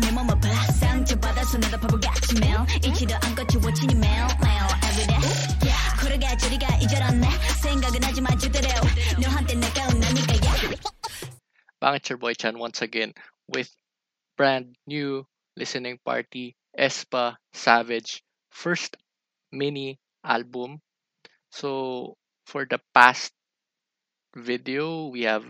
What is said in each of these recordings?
내 몸을 봐 상처받아서 나도 바보같이 매일 잊지도 않고 지워지니 매일 매일 everyday yeah. 걸어가 저리가 잊어놨네. 생각은 하지마 제대로 너한테 내가 온다니까 yeah. Bang once again with brand new listening party aespa Savage. First mini album. So for the past video we have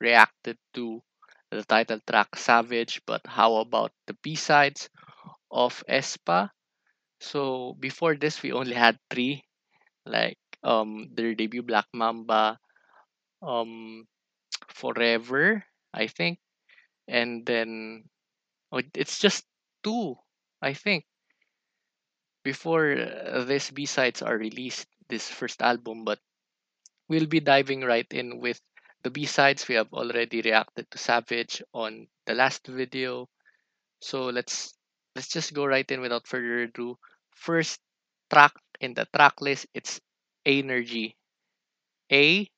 reacted to the title track Savage, but how about the B-sides of aespa? So before this we only had three like um their debut Black Mamba, um Forever, I think, and then oh, it's just two, I think, before uh, these B sides are released. This first album, but we'll be diving right in with the B sides. We have already reacted to Savage on the last video, so let's let's just go right in without further ado. First track in the track list, it's Energy. A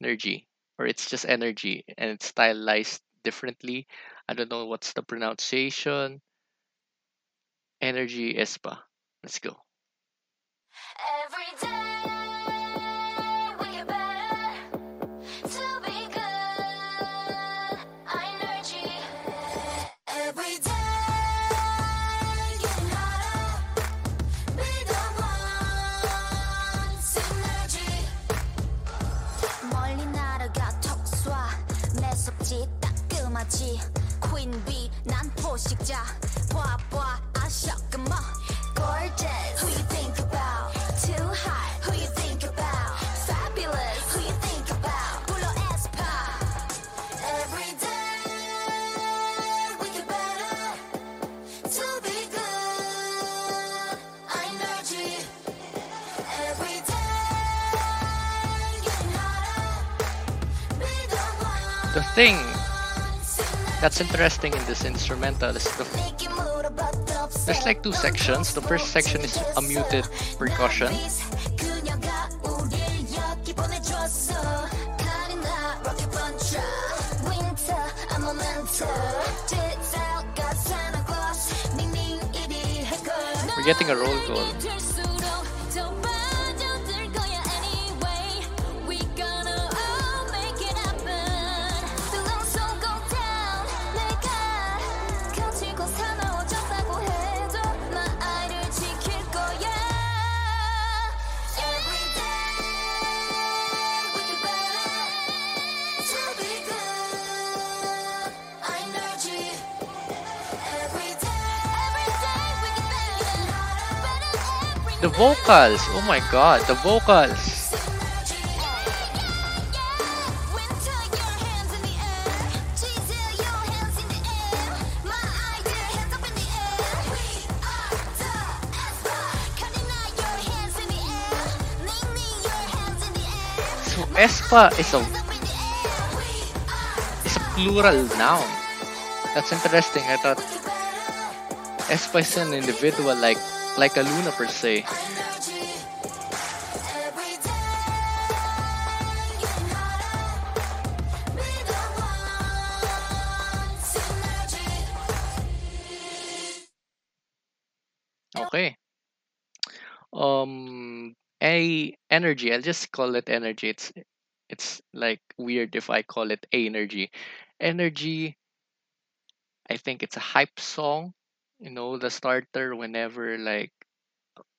energy or it's just energy and it's stylized differently i don't know what's the pronunciation energy aespa let's go 포식자. 봐봐 I shock 'em up. Gorgeous. Who you think about? Too hot. Who you think about? Fabulous. Who you think about? 불러 aespa. Every day we get better to be good. Energy. Every day getting harder. Be the one. the thing that's interesting in this instrumental is the There's like two sections. The first section is a muted percussion. we're getting a roll call the vocals. Oh my god the vocals. So aespa is a is a plural noun. That's interesting. I thought aespa is an individual like like a luna per se Okay. Um, a energy. I'll just call it energy. It's it's like weird if I call it energy. Energy. I think it's a hype song. You know, the starter whenever like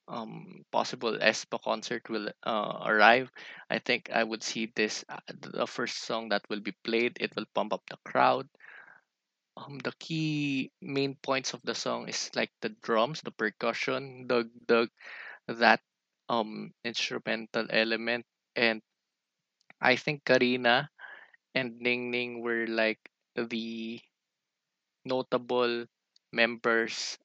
um possible aespa concert will uh, arrive. I think I would see this uh, the first song that will be played. It will pump up the crowd. Um, the key main points of the song is like the drums, the percussion, the the that um instrumental element and I think Karina and Ning Ning were like the notable members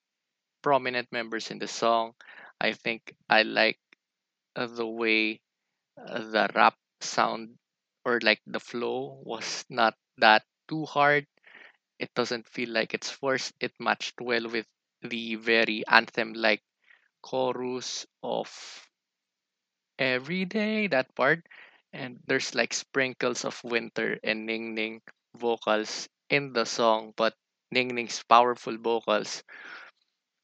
prominent members in the song. I think I like uh, the way uh, the rap sound or like the flow was not that too hard. It doesn't feel like it's forced. It matched well with the very anthem like chorus of every day that part. And there's like sprinkles of winter and ning ning vocals in the song but Ning Ning's powerful vocals.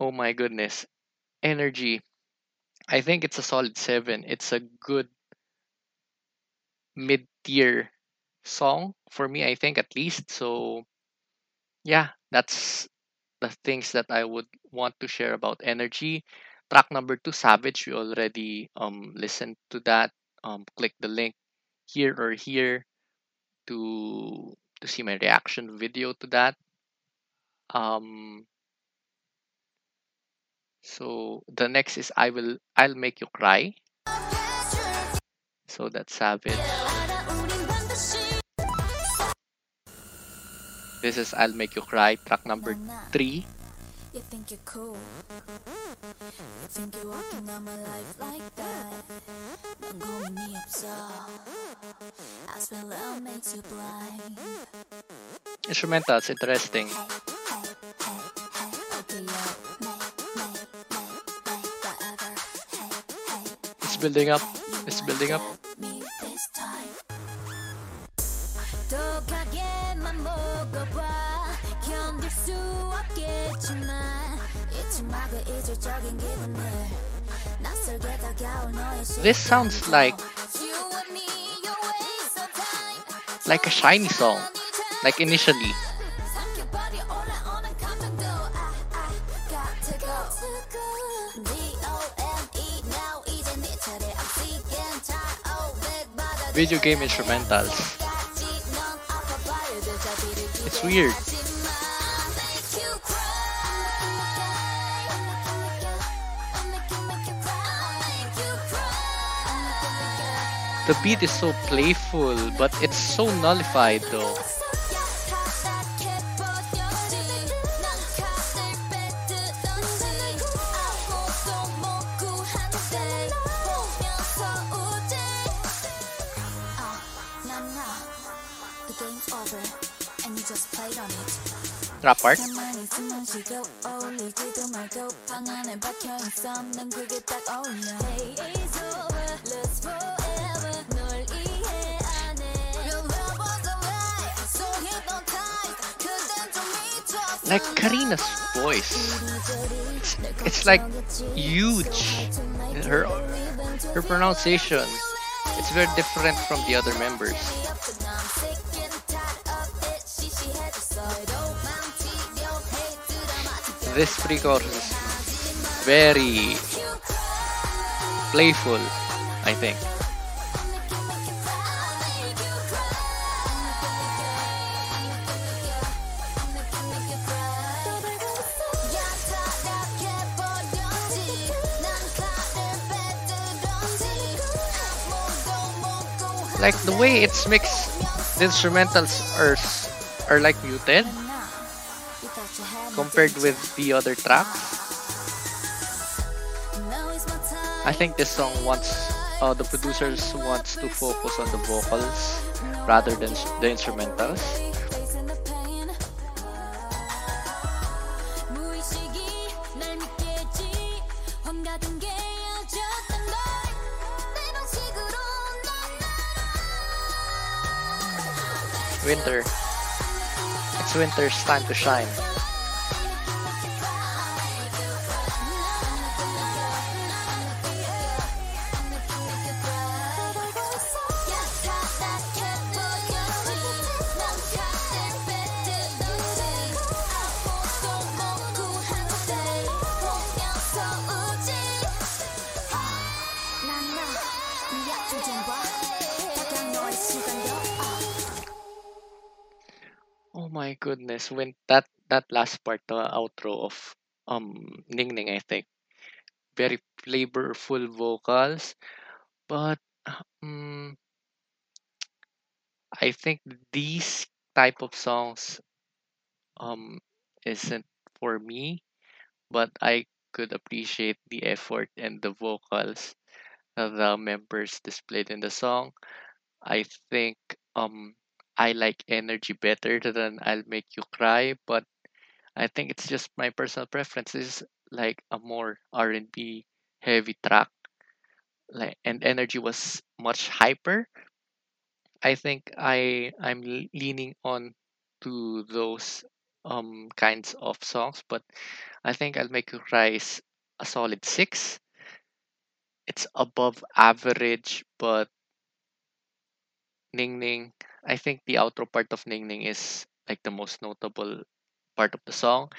Oh my goodness. Energy. I think it's a solid 7. It's a good mid tier song for me, I think at least. So, yeah, that's the things that I would want to share about energy. Track number two, Savage. We already um listened to that. Um, click the link here or here to to see my reaction video to that. Um, so the next is I will I'll make you cry. So that's Savage. This is I'll make you cry. Track number three. You think you're cool. You think you're walking down my life like that. 넌 고민이 없어. I swear love makes you blind. Instrumental, it's interesting. Hey, hey, hey, hey. Okay, yo. May, may, may, may. Whatever. Hey, hey. It's building up. It's building up. Me this time. 독하게만 먹어봐 견딜 수 없겠지만 this sounds like like a shiny song, like initially. Video game instrumentals. It's weird. The beat is so playful, but it's so nullified though. The game's Like Karina's voice. It's it's like huge. Her her pronunciation. It's very different from the other members. This pre-chorus is very playful, I think. Like the way it's mixed, the instrumentals are are like muted compared with the other tracks. I think this song wants uh, the producers wants to focus on the vocals rather than the instrumentals. Winter. It's winter's time to shine. Goodness, when that that last part, the outro of um Ning Ning, I think, very flavorful vocals, but um, I think these type of songs um isn't for me, but I could appreciate the effort and the vocals the members displayed in the song. I think um I like energy better than I'll make you cry, but I think it's just my personal preference. Is like a more R&B heavy track. Like and energy was much hyper. I think I I'm leaning on to those um kinds of songs, but I think I'll make you cry is a solid 6. It's above average, but Ning Ning I think the outro part of Ning Ning is like the most notable part of the song.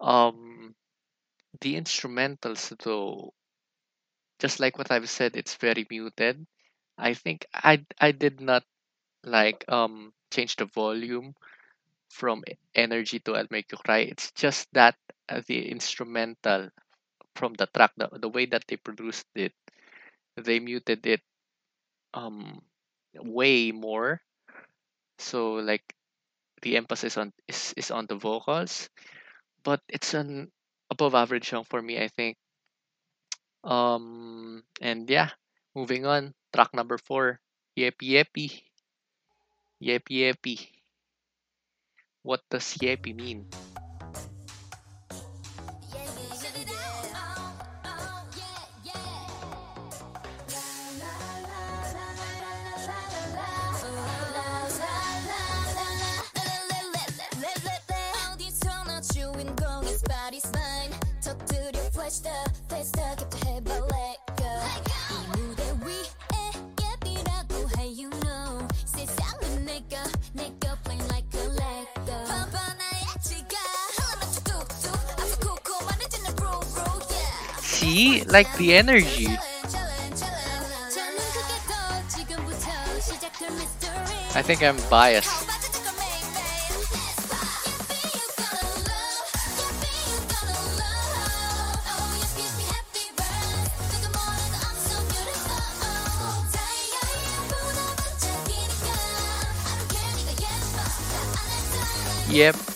Um, the instrumentals, though, just like what I've said, it's very muted. I think I I did not like um change the volume from energy to I'll make you cry. It's just that uh, the instrumental from the track, the, the way that they produced it, they muted it um way more So like the emphasis on is, is on the vocals, but it's an above average song for me, I think. Um and yeah, moving on, track number four, Yepi Yepi. Yepi Yepi. What does Yepi mean? see, like the energy. I think I'm biased. Yep.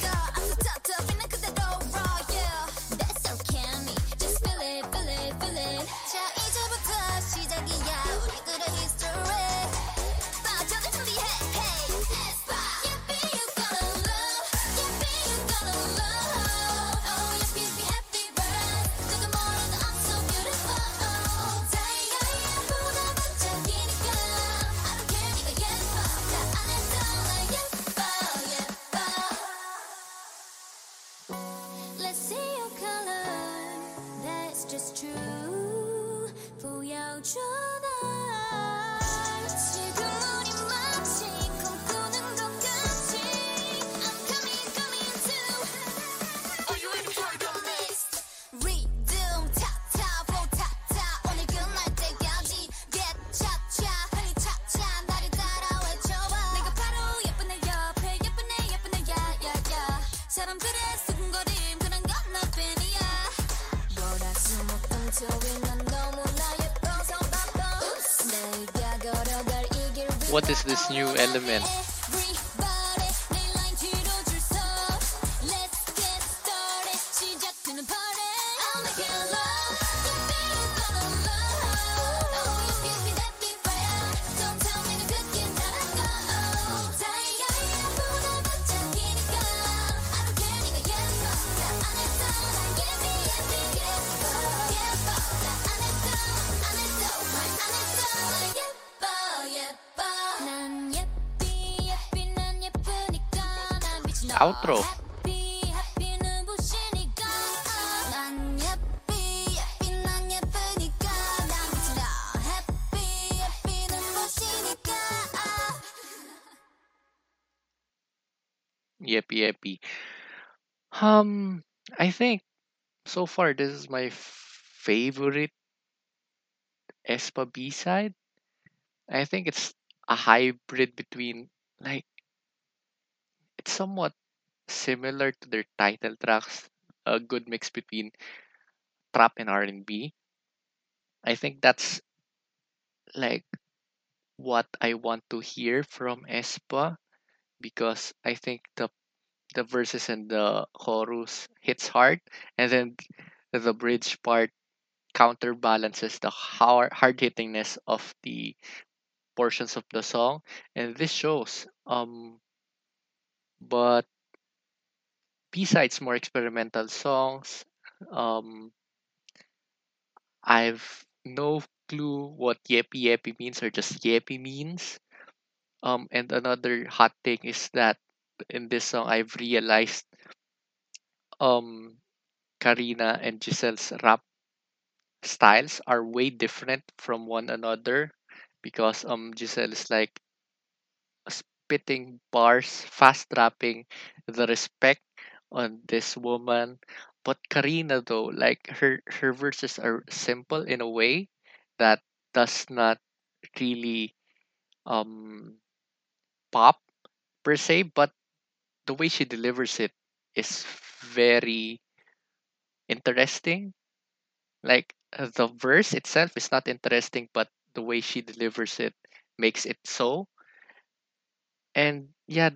what is this new element? outro. Yep, yep. Um, I think so far this is my favorite aespa B side. I think it's a hybrid between like it's somewhat similar to their title tracks, a good mix between trap and R&B. I think that's like what I want to hear from aespa because I think the the verses and the chorus hits hard and then the bridge part counterbalances the hard hard hittingness of the portions of the song and this shows um but besides more experimental songs um I've no clue what Yeppi Yeppi means or just Yeppi means. Um, and another hot thing is that in this song I've realized um Karina and Giselle's rap styles are way different from one another because um Giselle is like spitting bars, fast rapping the respect on this woman. But Karina though, like her her verses are simple in a way that does not really um pop per se, but the way she delivers it is very interesting. Like the verse itself is not interesting, but the way she delivers it makes it so. And yeah,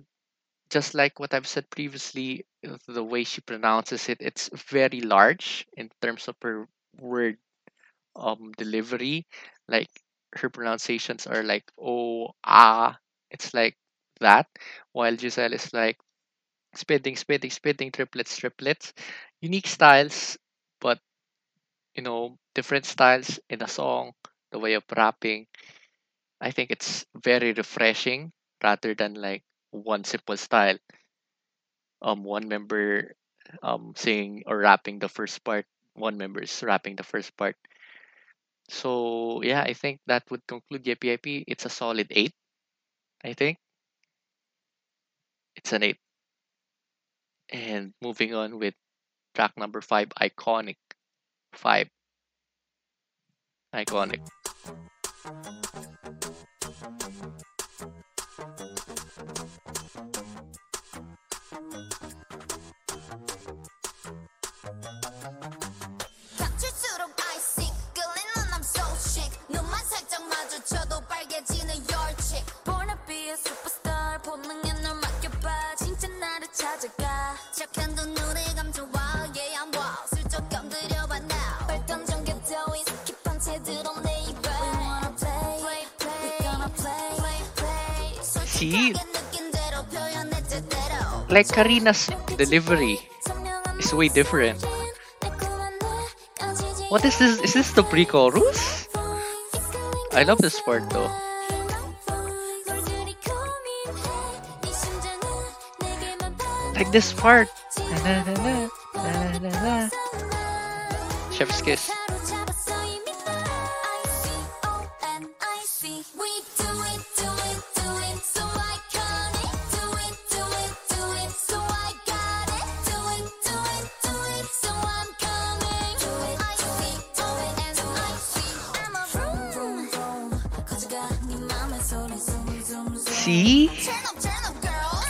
just like what I've said previously, the way she pronounces it, it's very large in terms of her word um delivery. Like her pronunciations are like oh ah, it's like that. While Giselle is like spitting, spitting, spitting, triplets, triplets. Unique styles, but you know, different styles in a song, the way of rapping. I think it's very refreshing rather than like one simple style. Um, one member um singing or rapping the first part, one member is rapping the first part. So yeah, I think that would conclude JPIP. It's a solid eight. I think it's an eight. And moving on with track number five, iconic. Five, iconic. see like Karina's delivery is way different. What is this? Is this the pre-chorus? I love this part though. Like this part. Chef's kiss.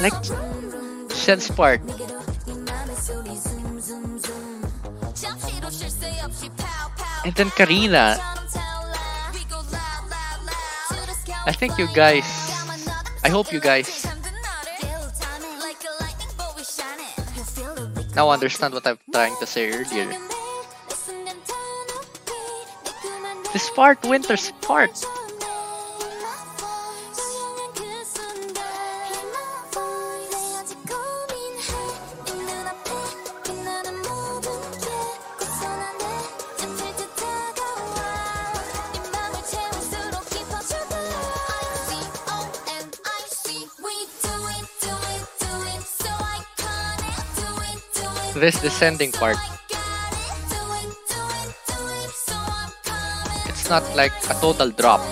Like Shen's part. And then Karina. I think you guys. I hope you guys now understand what I'm trying to say earlier. This part, Winter's part. This descending part. It's not like a total drop.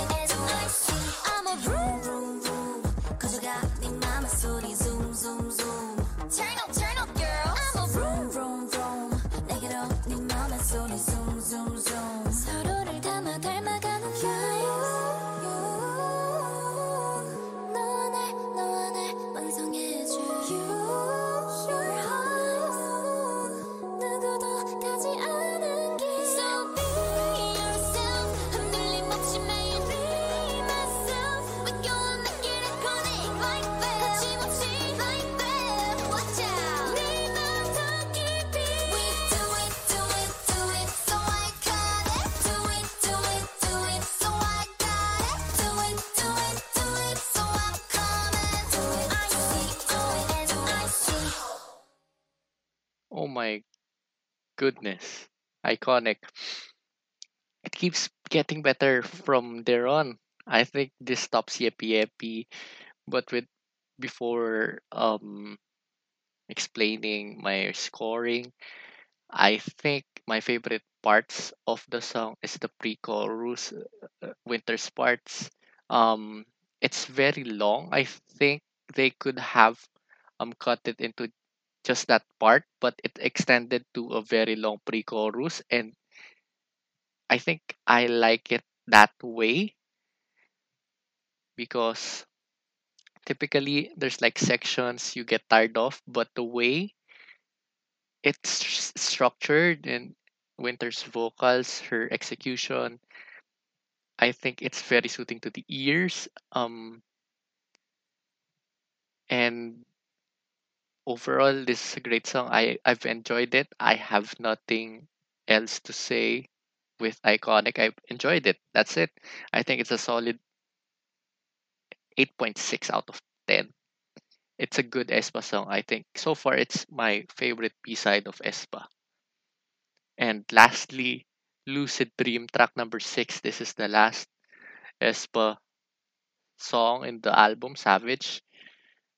goodness. Iconic. It keeps getting better from there on. I think this stops Yeppi Yeppi, but with before um explaining my scoring, I think my favorite parts of the song is the pre-chorus, uh, uh winter's parts. Um, it's very long. I think they could have um cut it into just that part, but it extended to a very long pre chorus. And I think I like it that way because typically there's like sections you get tired of, but the way it's structured and Winter's vocals, her execution, I think it's very soothing to the ears. Um, and overall, this is a great song. I I've enjoyed it. I have nothing else to say with Iconic. I've enjoyed it. That's it. I think it's a solid 8.6 out of 10. It's a good aespa song, I think. So far, it's my favorite B side of aespa. And lastly, Lucid Dream, track number 6. This is the last aespa song in the album, Savage.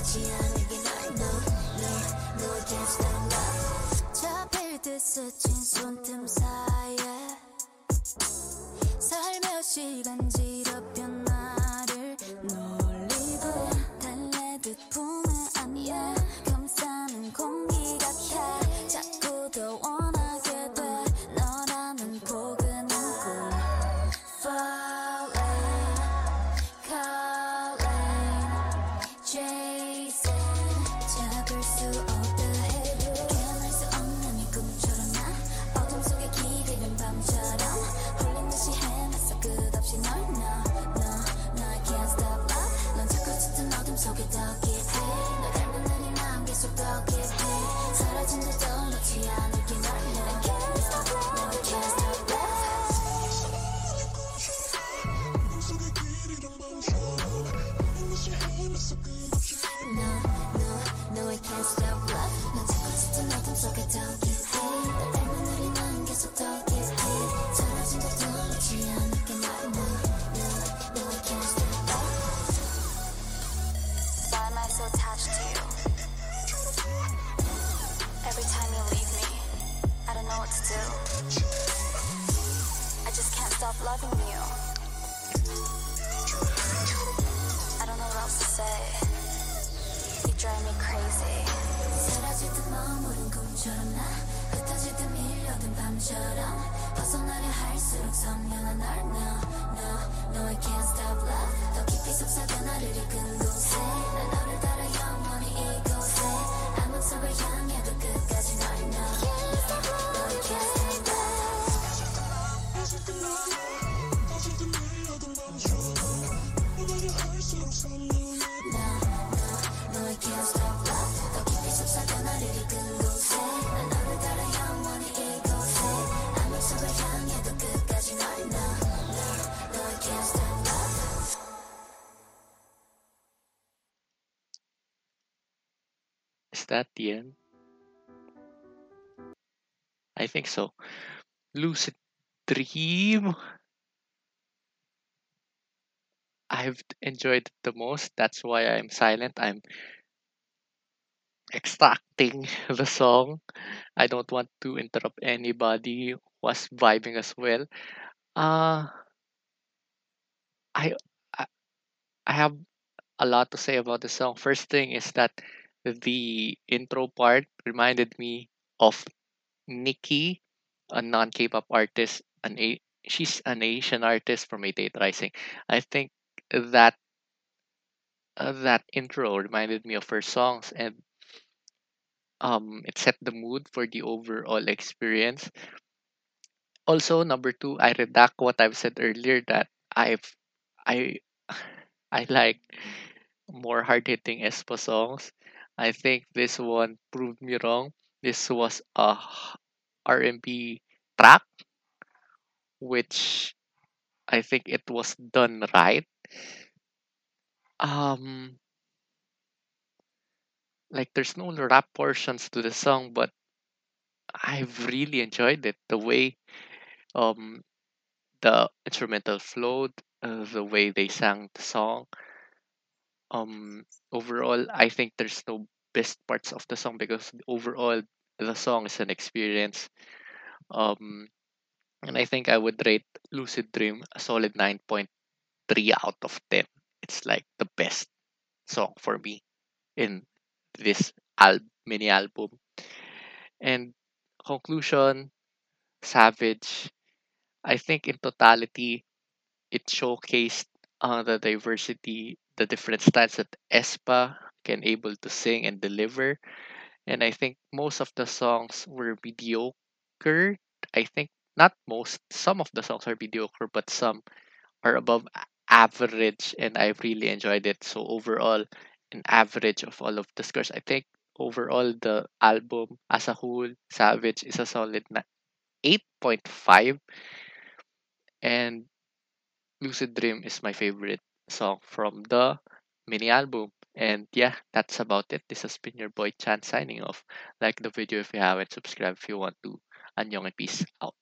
jiya the end? I think so. Lucid Dream. I've enjoyed it the most. That's why I'm silent. I'm extracting the song. I don't want to interrupt anybody who was vibing as well. Uh I I, I have a lot to say about the song. First thing is that the intro part reminded me of NIKI, a non K-pop artist, an a she's an Asian artist from 88rising. I think that uh, that intro reminded me of her songs and um it set the mood for the overall experience. Also, number two, I redact what I've said earlier that I've I I like more hard hitting aespa songs. I think this one proved me wrong. This was a R&B track, which I think it was done right. Um, like there's no rap portions to the song, but I've really enjoyed it. The way um the instrumental flowed, uh, the way they sang the song. Um, overall, I think there's no best parts of the song because overall the song is an experience. Um, and I think I would rate Lucid Dream a solid 9.3 out of 10. It's like the best song for me in this al- mini album. And conclusion, Savage. I think in totality, it showcased uh, the diversity, the different styles that aespa can able to sing and deliver. And I think most of the songs were mediocre. I think not most, some of the songs are mediocre, but some are above average, and I really enjoyed it. So overall, an average of all of the scores. I think overall the album as a whole, Savage is a solid 8.5 and Lucid Dream is my favorite song from the mini album. And yeah, that's about it. This has been your boy Chan signing off. Like the video if you haven't, subscribe if you want to. Annyeong and peace out.